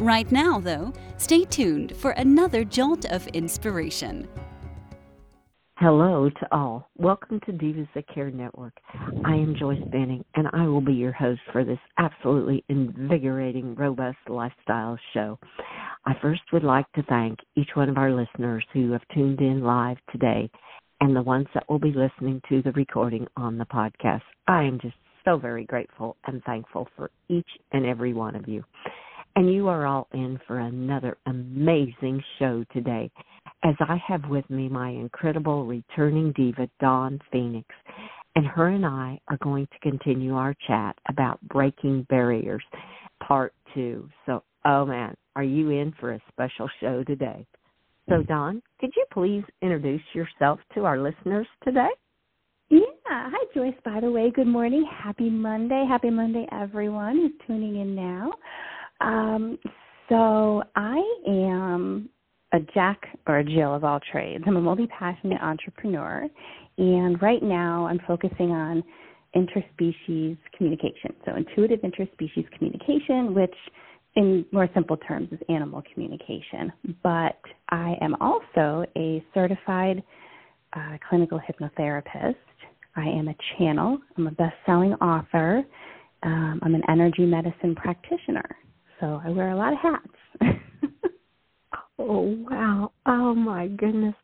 Right now, though, stay tuned for another jolt of inspiration. Hello to all. Welcome to Divas That Care Network. I am Joyce Benning, and I will be your host for this absolutely invigorating, robust lifestyle show. I first would like to thank each one of our listeners who have tuned in live today and the ones that will be listening to the recording on the podcast. I am just so very grateful and thankful for each and every one of you. And you are all in for another amazing show today as I have with me my incredible returning diva, Dawn Phoenix. And her and I are going to continue our chat about breaking barriers, part two. So, oh man, are you in for a special show today? So, Dawn, could you please introduce yourself to our listeners today? Yeah. Hi, Joyce. By the way, good morning. Happy Monday. Happy Monday, everyone who's tuning in now. Um, so I am a jack or a Jill of all trades. I'm a multi passionate entrepreneur, and right now I'm focusing on interspecies communication. So, intuitive interspecies communication, which in more simple terms is animal communication. But I am also a certified uh, clinical hypnotherapist. I am a channel. I'm a best selling author. Um, I'm an energy medicine practitioner. So I wear a lot of hats. oh wow! Oh my goodness!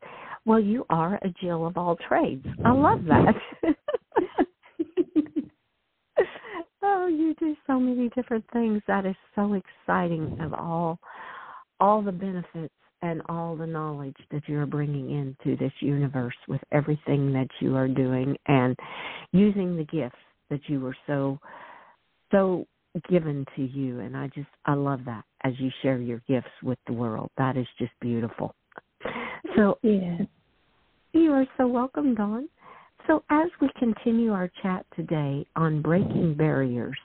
Well, you are a Jill of all trades. I love that. oh, you do so many different things. That is so exciting. Of all, all the benefits and all the knowledge that you're bringing into this universe with everything that you are doing and using the gifts that you were so so given to you and I just I love that as you share your gifts with the world. That is just beautiful. So yeah. You are so welcome, Dawn. So as we continue our chat today on breaking barriers,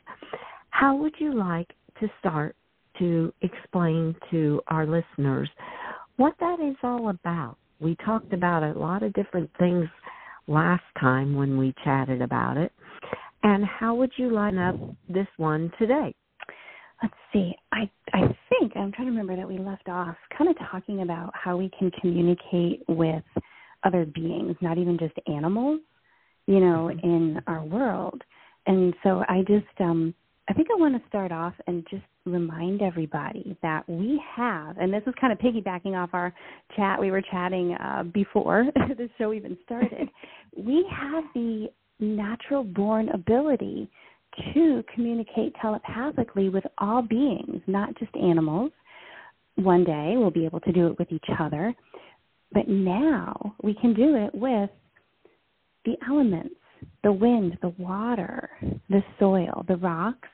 how would you like to start to explain to our listeners what that is all about? We talked about a lot of different things last time when we chatted about it. And how would you line up this one today? Let's see. I I think I'm trying to remember that we left off kind of talking about how we can communicate with other beings, not even just animals, you know, mm-hmm. in our world. And so I just um I think I want to start off and just remind everybody that we have, and this is kind of piggybacking off our chat we were chatting uh, before the show even started. we have the natural born ability to communicate telepathically with all beings, not just animals. One day we'll be able to do it with each other, but now we can do it with the elements the wind, the water, the soil, the rocks,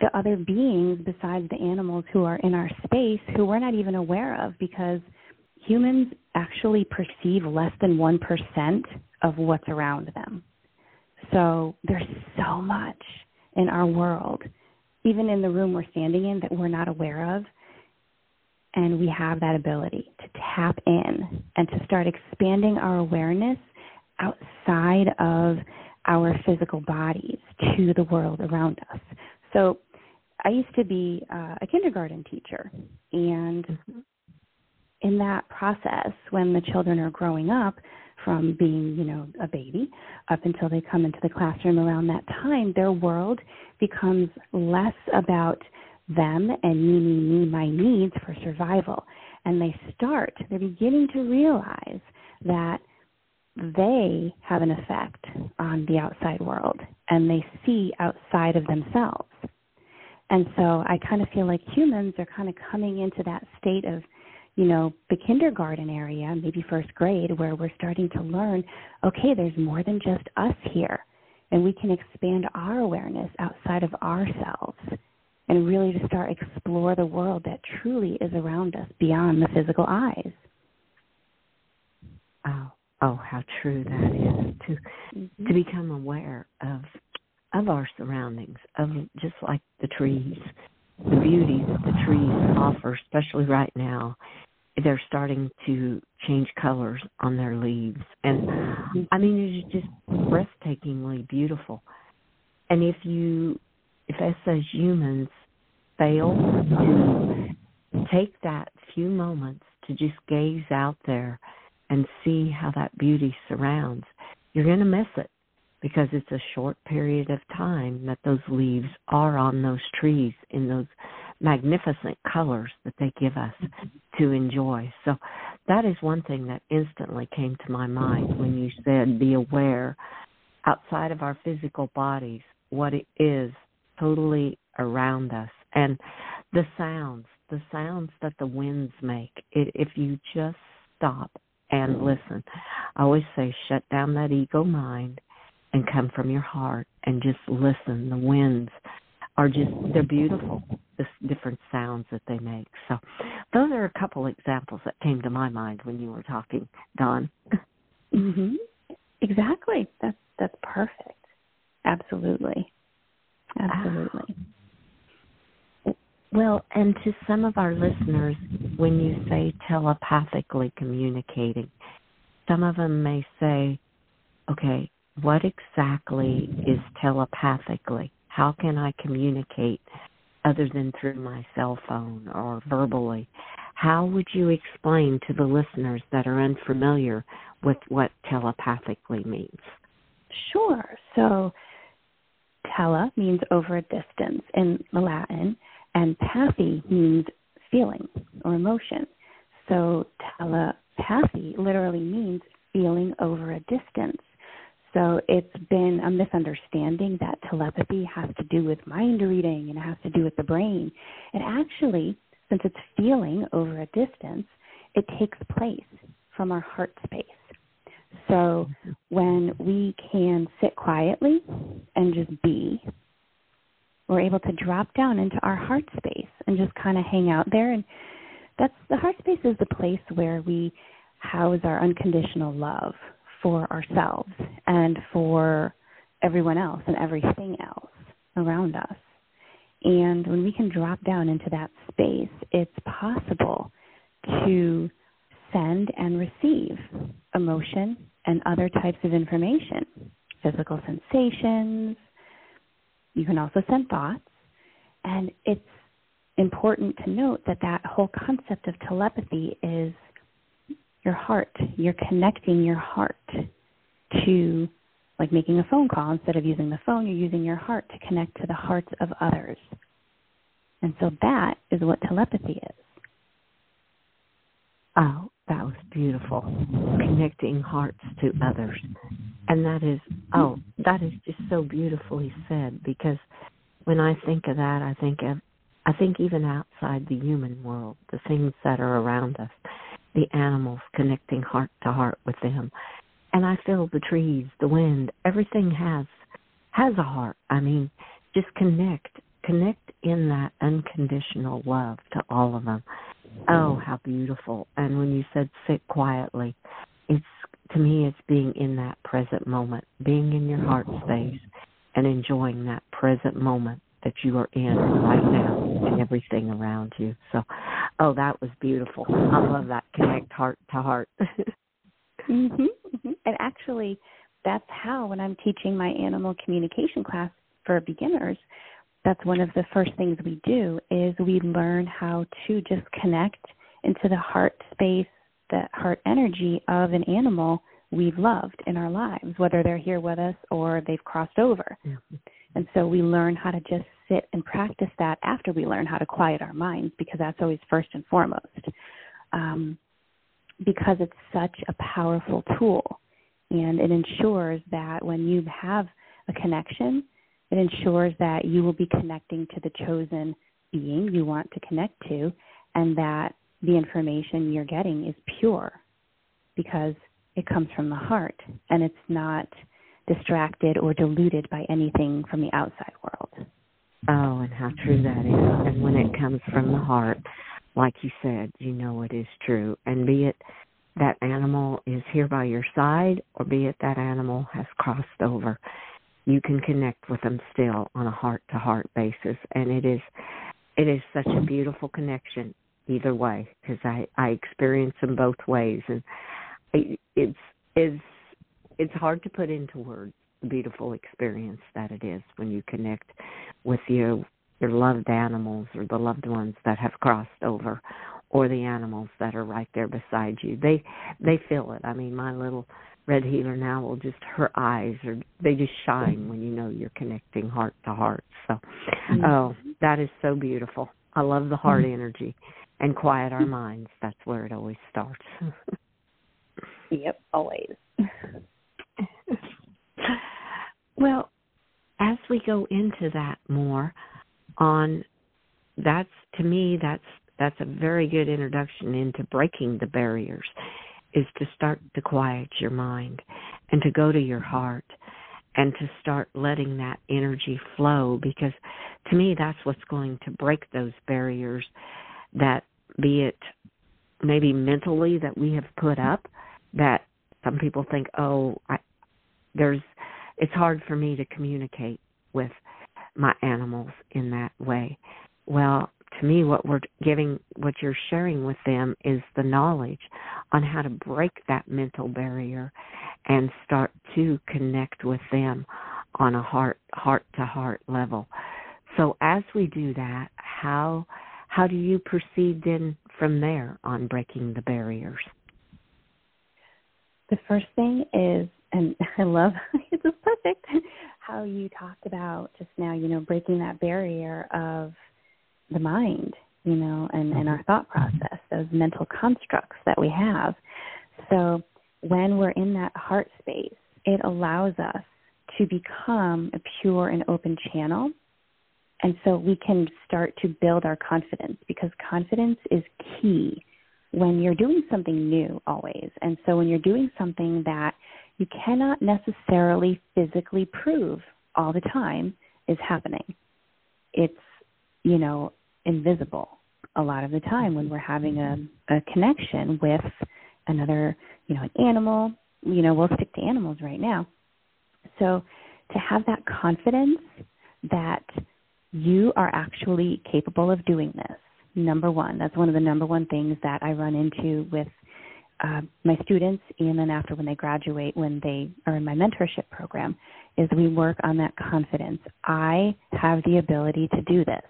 the other beings besides the animals who are in our space who we're not even aware of because humans actually perceive less than 1% of what's around them. So there's so much in our world, even in the room we're standing in, that we're not aware of. And we have that ability to tap in and to start expanding our awareness outside of our physical bodies to the world around us. So I used to be uh, a kindergarten teacher, and mm-hmm. In that process, when the children are growing up, from being, you know, a baby up until they come into the classroom around that time, their world becomes less about them and me, me, me, my needs for survival. And they start, they're beginning to realize that they have an effect on the outside world and they see outside of themselves. And so I kind of feel like humans are kind of coming into that state of, you know, the kindergarten area, maybe first grade, where we're starting to learn okay, there's more than just us here. And we can expand our awareness outside of ourselves and really to start explore the world that truly is around us beyond the physical eyes. Oh, oh, how true that is to mm-hmm. to become aware of of our surroundings, of just like the trees, the beauty that the trees offer, especially right now. They're starting to change colors on their leaves, and I mean it's just breathtakingly beautiful. And if you, if us as humans fail to take that few moments to just gaze out there and see how that beauty surrounds, you're going to miss it because it's a short period of time that those leaves are on those trees in those magnificent colors that they give us to enjoy. So that is one thing that instantly came to my mind when you said be aware outside of our physical bodies what it is totally around us and the sounds the sounds that the winds make it, if you just stop and listen i always say shut down that ego mind and come from your heart and just listen. The winds are just they're beautiful. The different sounds that they make. So those are a couple examples that came to my mind when you were talking, Dawn. Mm-hmm. Exactly. That's that's perfect. Absolutely. Absolutely. Well, and to some of our listeners, when you say telepathically communicating, some of them may say, okay, what exactly is telepathically? How can I communicate other than through my cell phone or verbally? How would you explain to the listeners that are unfamiliar with what telepathically means? Sure. So, tele means over a distance in Latin, and pathy means feeling or emotion. So, telepathy literally means feeling over a distance. So it's been a misunderstanding that telepathy has to do with mind reading and it has to do with the brain. And actually, since it's feeling over a distance, it takes place from our heart space. So when we can sit quietly and just be, we're able to drop down into our heart space and just kind of hang out there. And that's the heart space is the place where we house our unconditional love for ourselves and for everyone else and everything else around us. And when we can drop down into that space, it's possible to send and receive emotion and other types of information, physical sensations. You can also send thoughts. And it's important to note that that whole concept of telepathy is your heart. You're connecting your heart to like making a phone call instead of using the phone, you're using your heart to connect to the hearts of others. And so that is what telepathy is. Oh, that was beautiful. Connecting hearts to others. And that is, oh, that is just so beautifully said because when I think of that, I think of, I think even outside the human world, the things that are around us the animals, connecting heart to heart with them. And I feel the trees, the wind, everything has has a heart. I mean, just connect, connect in that unconditional love to all of them. Oh, mm-hmm. how beautiful. And when you said sit quietly, it's to me it's being in that present moment, being in your heart space and enjoying that present moment that you are in right now and everything around you. So, oh, that was beautiful. I love that connect heart to heart. mhm. Mm-hmm. And actually, that's how when I'm teaching my animal communication class for beginners, that's one of the first things we do is we learn how to just connect into the heart space, the heart energy of an animal we've loved in our lives, whether they're here with us or they've crossed over. Mm-hmm. And so we learn how to just sit and practice that after we learn how to quiet our minds, because that's always first and foremost. Um, because it's such a powerful tool. And it ensures that when you have a connection, it ensures that you will be connecting to the chosen being you want to connect to, and that the information you're getting is pure because it comes from the heart and it's not distracted or diluted by anything from the outside world. Oh, and how true that is. And when it comes from the heart, like you said, you know it is true. And be it that animal is here by your side or be it that animal has crossed over, you can connect with them still on a heart to heart basis and it is it is such a beautiful connection either way because I I experience them both ways and it's it's it's hard to put into words beautiful experience that it is when you connect with your your loved animals or the loved ones that have crossed over or the animals that are right there beside you. They they feel it. I mean, my little red heeler now will just her eyes or they just shine when you know you're connecting heart to heart. So, mm-hmm. oh, that is so beautiful. I love the heart mm-hmm. energy and quiet our minds. That's where it always starts. yep, always. well, as we go into that more on that's to me that's that's a very good introduction into breaking the barriers is to start to quiet your mind and to go to your heart and to start letting that energy flow because to me that's what's going to break those barriers that be it maybe mentally that we have put up that some people think oh I, there's it's hard for me to communicate with my animals in that way. Well to me what we're giving what you're sharing with them is the knowledge on how to break that mental barrier and start to connect with them on a heart heart to heart level. So as we do that how how do you proceed then from there on breaking the barriers? The first thing is and i love it's perfect how you talked about just now you know breaking that barrier of the mind, you know, and, and our mm-hmm. thought process, those mental constructs that we have. So when we're in that heart space, it allows us to become a pure and open channel. And so we can start to build our confidence because confidence is key when you're doing something new always. And so when you're doing something that you cannot necessarily physically prove all the time is happening. It's, you know, invisible a lot of the time when we're having a, a connection with another, you know, an animal. You know, we'll stick to animals right now. So to have that confidence that you are actually capable of doing this, number one, that's one of the number one things that I run into with uh, my students, and then after when they graduate, when they are in my mentorship program, is we work on that confidence. I have the ability to do this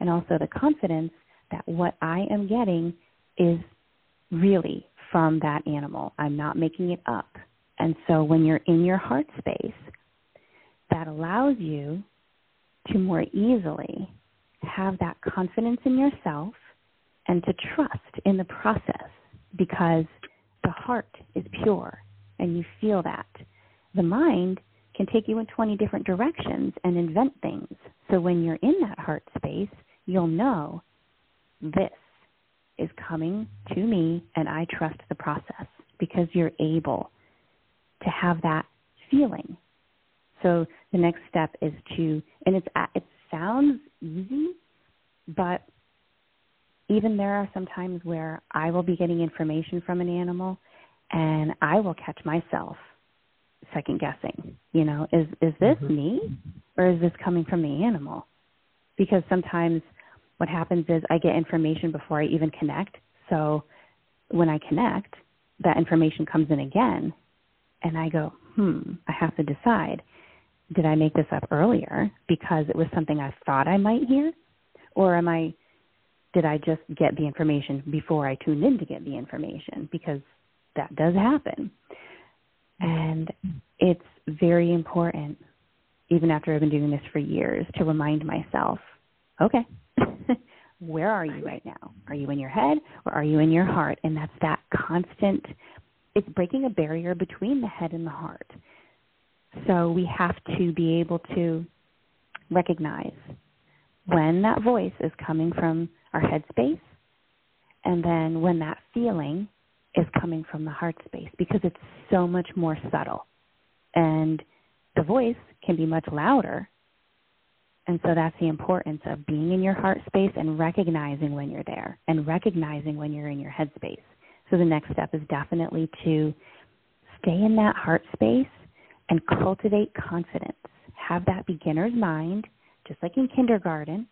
and also the confidence that what I am getting is really from that animal. I'm not making it up. And so when you're in your heart space, that allows you to more easily have that confidence in yourself and to trust in the process because the heart is pure and you feel that. The mind can take you in 20 different directions and invent things. So when you're in that heart space, you'll know this is coming to me and I trust the process because you're able to have that feeling. So the next step is to, and it's it sounds easy, but even there are some times where I will be getting information from an animal and I will catch myself second guessing. You know, is is this mm-hmm. me or is this coming from the animal? Because sometimes what happens is I get information before I even connect. So when I connect, that information comes in again, and I go, hmm, I have to decide did I make this up earlier because it was something I thought I might hear? Or am I, did I just get the information before I tuned in to get the information? Because that does happen. And it's very important, even after I've been doing this for years, to remind myself okay, where are you right now? Are you in your head or are you in your heart? And that's that constant, it's breaking a barrier between the head and the heart. So we have to be able to recognize when that voice is coming from our head space and then when that feeling is coming from the heart space because it's so much more subtle. And the voice can be much louder and so that's the importance of being in your heart space and recognizing when you're there and recognizing when you're in your head space. So the next step is definitely to stay in that heart space and cultivate confidence. Have that beginner's mind, just like in kindergarten.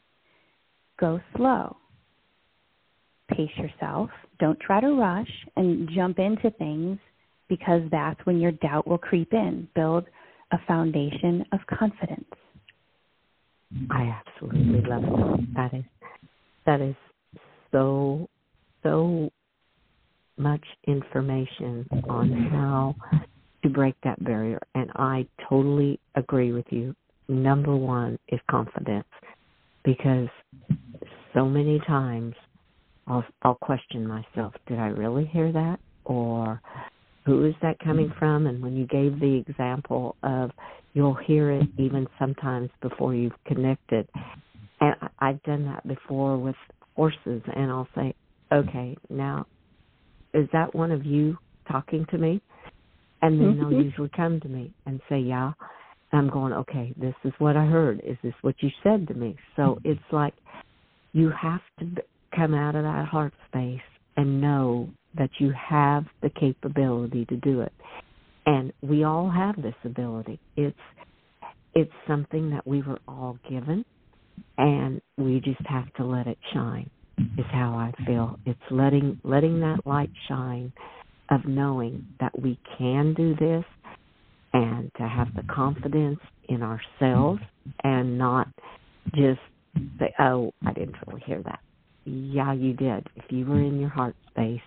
Go slow. Pace yourself. Don't try to rush and jump into things because that's when your doubt will creep in. Build a foundation of confidence. I absolutely love that. That is that is so so much information on how to break that barrier and I totally agree with you. Number 1 is confidence because so many times I'll I'll question myself, did I really hear that or who is that coming from? And when you gave the example of you'll hear it even sometimes before you've connected. And I've done that before with horses, and I'll say, okay, now, is that one of you talking to me? And then mm-hmm. they'll usually come to me and say, yeah. And I'm going, okay, this is what I heard. Is this what you said to me? So it's like you have to come out of that heart space and know that you have the capability to do it. And we all have this ability. It's it's something that we were all given and we just have to let it shine is how I feel. It's letting letting that light shine of knowing that we can do this and to have the confidence in ourselves and not just say, Oh, I didn't really hear that. Yeah, you did. If you were in your heart space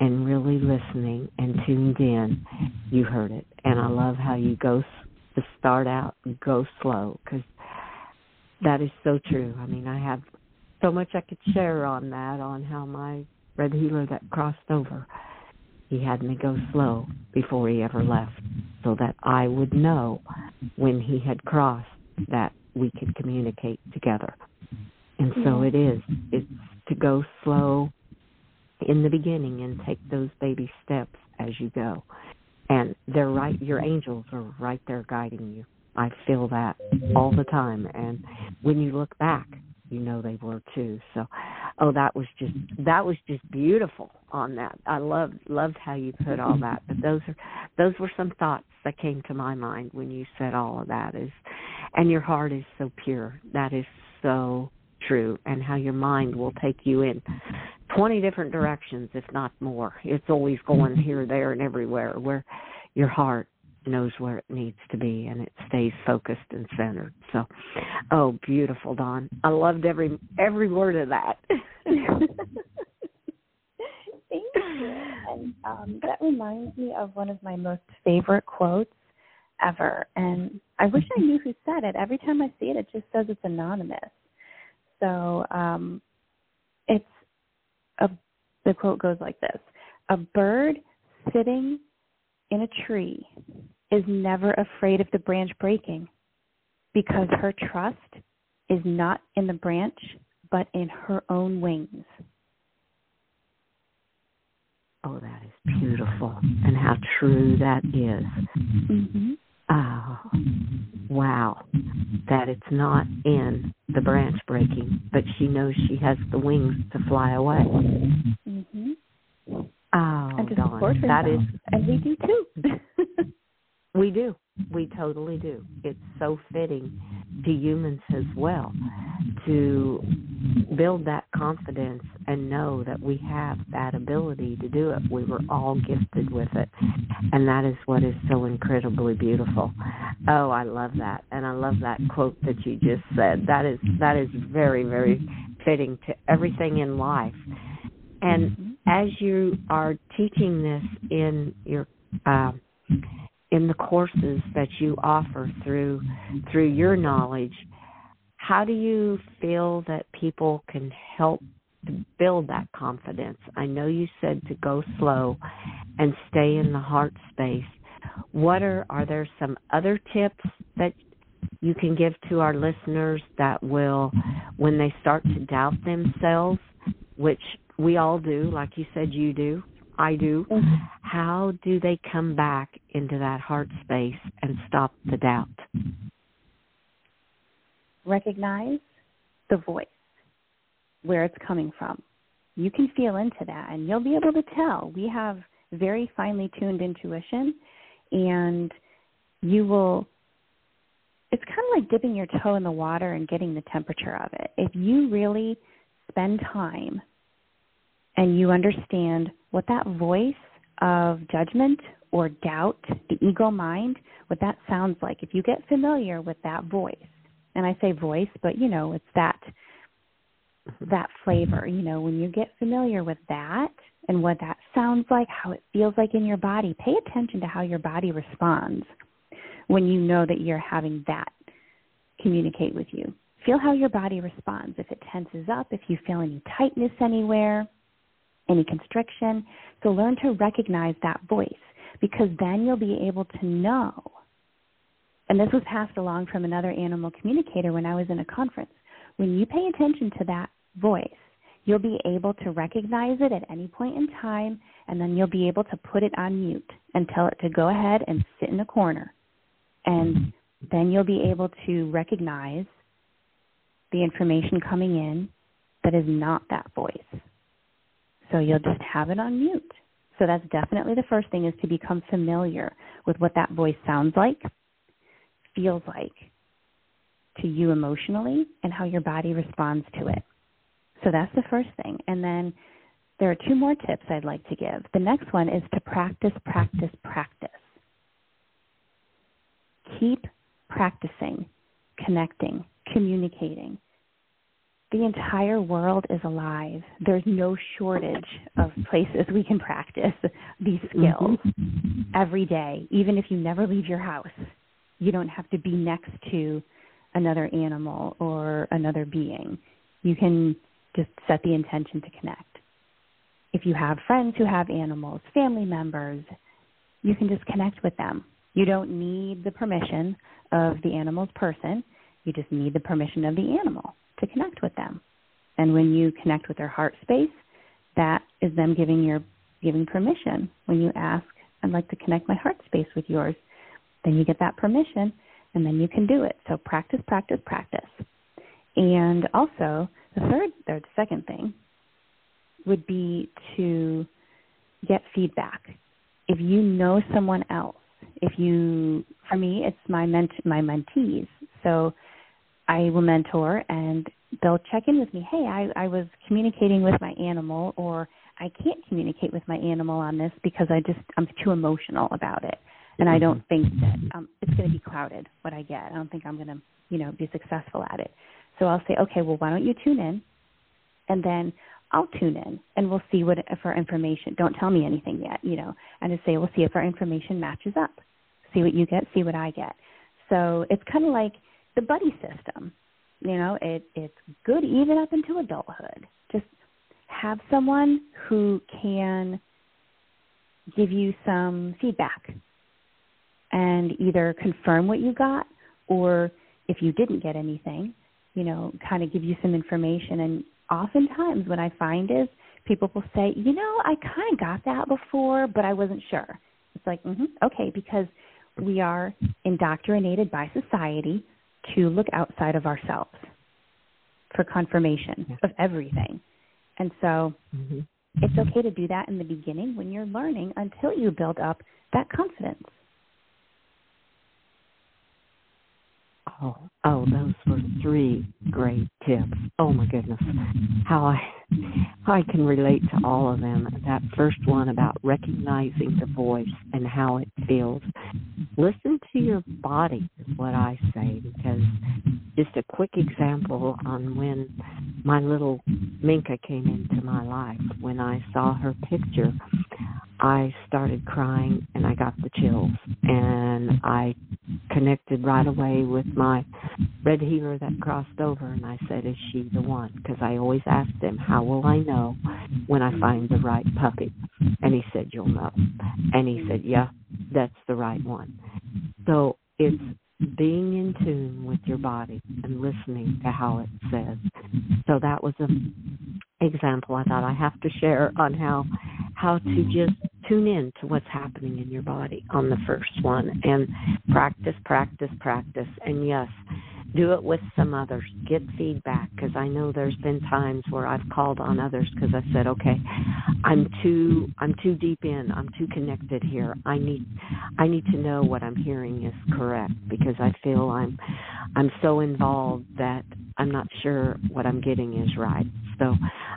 and really listening and tuned in, you heard it. And I love how you go to start out and go slow because that is so true. I mean, I have so much I could share on that on how my red heeler that crossed over, he had me go slow before he ever left, so that I would know when he had crossed that we could communicate together. And so it is. It's to go slow in the beginning and take those baby steps as you go. And they're right your angels are right there guiding you. I feel that all the time and when you look back, you know they were too. So oh that was just that was just beautiful on that. I loved loved how you put all that. But those are those were some thoughts that came to my mind when you said all of that is and your heart is so pure. That is so true and how your mind will take you in 20 different directions if not more. It's always going here there and everywhere where your heart knows where it needs to be and it stays focused and centered. So oh beautiful Dawn. I loved every every word of that. Thank you. And um, that reminds me of one of my most favorite quotes ever. And i wish i knew who said it. Every time i see it it just says it's anonymous so um, it's a the quote goes like this: A bird sitting in a tree is never afraid of the branch breaking because her trust is not in the branch but in her own wings. Oh, that is beautiful, and how true that is. Mm-hmm. Oh, wow. That it's not in the branch breaking, but she knows she has the wings to fly away. Mm-hmm. Oh, and to support that is, and we do too. we do. We totally do. It's so fitting to humans as well to build that confidence and know that we have that ability to do it. We were all gifted with it. And that is what is so incredibly beautiful. Oh, I love that. And I love that quote that you just said. That is that is very very fitting to everything in life. And as you are teaching this in your uh, in the courses that you offer through through your knowledge how do you feel that people can help to build that confidence i know you said to go slow and stay in the heart space what are are there some other tips that you can give to our listeners that will when they start to doubt themselves which we all do like you said you do I do. Mm-hmm. How do they come back into that heart space and stop the doubt? Recognize the voice, where it's coming from. You can feel into that and you'll be able to tell. We have very finely tuned intuition, and you will. It's kind of like dipping your toe in the water and getting the temperature of it. If you really spend time and you understand what that voice of judgment or doubt, the ego mind, what that sounds like. If you get familiar with that voice, and I say voice, but you know, it's that mm-hmm. that flavor, you know, when you get familiar with that and what that sounds like, how it feels like in your body, pay attention to how your body responds when you know that you're having that communicate with you. Feel how your body responds. If it tenses up, if you feel any tightness anywhere, any constriction. So learn to recognize that voice because then you'll be able to know. And this was passed along from another animal communicator when I was in a conference. When you pay attention to that voice, you'll be able to recognize it at any point in time, and then you'll be able to put it on mute and tell it to go ahead and sit in a corner. And then you'll be able to recognize the information coming in that is not that voice. So you'll just have it on mute. So that's definitely the first thing is to become familiar with what that voice sounds like, feels like to you emotionally, and how your body responds to it. So that's the first thing. And then there are two more tips I'd like to give. The next one is to practice, practice, practice. Keep practicing, connecting, communicating the entire world is alive. There's no shortage of places we can practice these skills mm-hmm. every day, even if you never leave your house. You don't have to be next to another animal or another being. You can just set the intention to connect. If you have friends who have animals, family members, you can just connect with them. You don't need the permission of the animal's person. You just need the permission of the animal to connect with them. And when you connect with their heart space, that is them giving your giving permission. When you ask, I'd like to connect my heart space with yours, then you get that permission and then you can do it. So practice, practice, practice. And also the third the second thing would be to get feedback. If you know someone else, if you for me it's my ment- my mentees. So I will mentor and they'll check in with me. Hey, I, I was communicating with my animal, or I can't communicate with my animal on this because I just I'm too emotional about it, and I don't think that um, it's going to be clouded what I get. I don't think I'm going to you know be successful at it. So I'll say, okay, well, why don't you tune in, and then I'll tune in, and we'll see what if our information. Don't tell me anything yet, you know, and just say we'll see if our information matches up. See what you get, see what I get. So it's kind of like the buddy system. You know, it it's good even up into adulthood. Just have someone who can give you some feedback and either confirm what you got or if you didn't get anything, you know, kind of give you some information. And oftentimes, what I find is people will say, you know, I kind of got that before, but I wasn't sure. It's like, mm-hmm, okay, because we are indoctrinated by society to look outside of ourselves for confirmation of everything. And so mm-hmm. it's okay to do that in the beginning when you're learning until you build up that confidence. Oh, oh, those were three great tips. Oh my goodness, how I how I can relate to all of them. That first one about recognizing the voice and how it feels. Listen to your body is what I say because just a quick example on when my little Minka came into my life. When I saw her picture, I started crying and I got the chills and I connected right away with my red heeler that crossed over and I said, "Is she the one?" Because I always ask them, "How will I know when I find the right puppy?" And he said, "You'll know." And he said, "Yeah, that's the right one." So it's being in tune with your body and listening to how it says. So that was an example I thought I have to share on how how to mm-hmm. just tune in to what's happening in your body on the first one and practice, practice, practice. And yes, do it with some others. Get feedback because i know there's been times where i've called on others because i said okay i'm too i'm too deep in. I'm too connected here. I need i need to know what i'm hearing is correct because i feel i'm i'm so involved that i'm not sure what i'm getting is right. So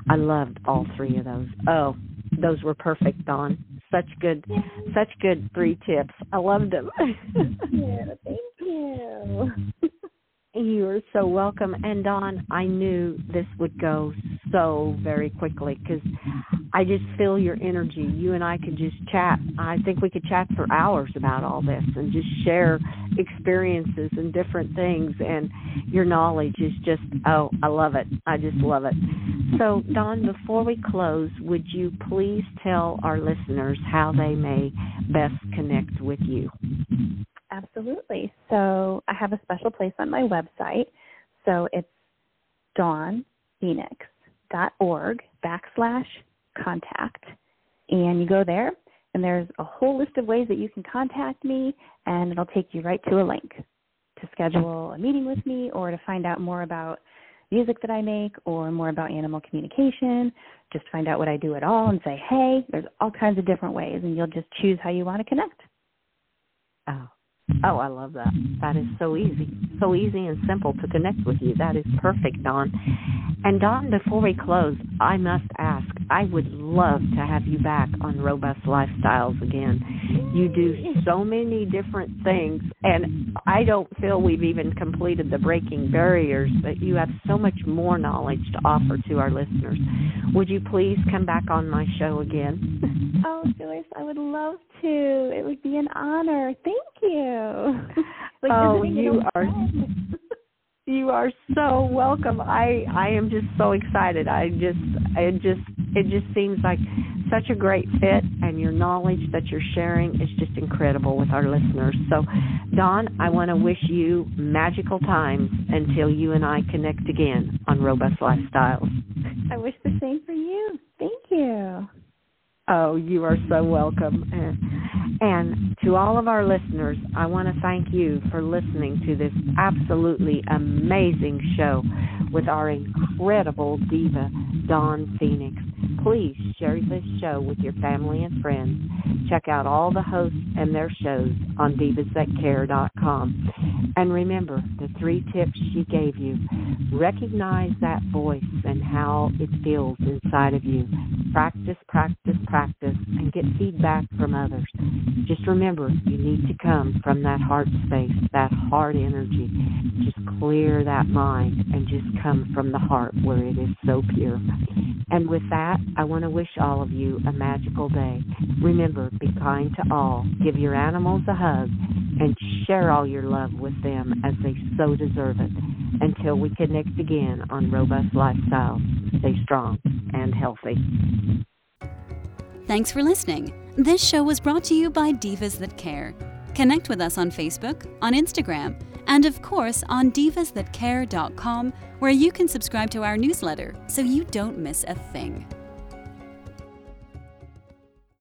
i loved all three of those. Oh those were perfect dawn. Such good such good three tips. I loved them. Yeah thank you. You are so welcome. And Dawn, I knew this would go so very quickly because I just feel your energy. You and I could just chat. I think we could chat for hours about all this and just share experiences and different things. And your knowledge is just, oh, I love it. I just love it. So, Dawn, before we close, would you please tell our listeners how they may best connect with you? Absolutely. So I have a special place on my website. So it's dawnphoenix.org backslash contact. And you go there, and there's a whole list of ways that you can contact me, and it'll take you right to a link to schedule a meeting with me or to find out more about music that I make or more about animal communication. Just find out what I do at all and say, hey, there's all kinds of different ways, and you'll just choose how you want to connect. Oh, Oh, I love that. That is so easy. So easy and simple to connect with you. That is perfect, Dawn. And Dawn, before we close, I must ask, I would love to have you back on Robust Lifestyles again. You do so many different things, and I don't feel we've even completed the breaking barriers, but you have so much more knowledge to offer to our listeners. Would you please come back on my show again? Oh, Joyce, I would love to. It would be an honor. Thank you. Oh, like oh, you are you are so welcome. I I am just so excited. I just it just it just seems like such a great fit and your knowledge that you're sharing is just incredible with our listeners. So, Dawn, I want to wish you magical times until you and I connect again on Robust Lifestyles. I wish the same for you. Thank you. Oh, you are so welcome. And to all of our listeners, I want to thank you for listening to this absolutely amazing show with our incredible diva, Dawn Phoenix. Please share this show with your family and friends. Check out all the hosts and their shows on divasthatcare.com. And remember the three tips she gave you. Recognize that voice and how it feels inside of you. Practice, practice, practice, and get feedback from others. Just remember, you need to come from that heart space, that heart energy. Just clear that mind and just come from the heart where it is so pure. And with that, I want to wish all of you a magical day. Remember, be kind to all, give your animals a hug, and share all your love with them as they so deserve it. Until we connect again on Robust Lifestyle, stay strong and healthy. Thanks for listening. This show was brought to you by Divas That Care. Connect with us on Facebook, on Instagram, and of course on divasthatcare.com, where you can subscribe to our newsletter so you don't miss a thing.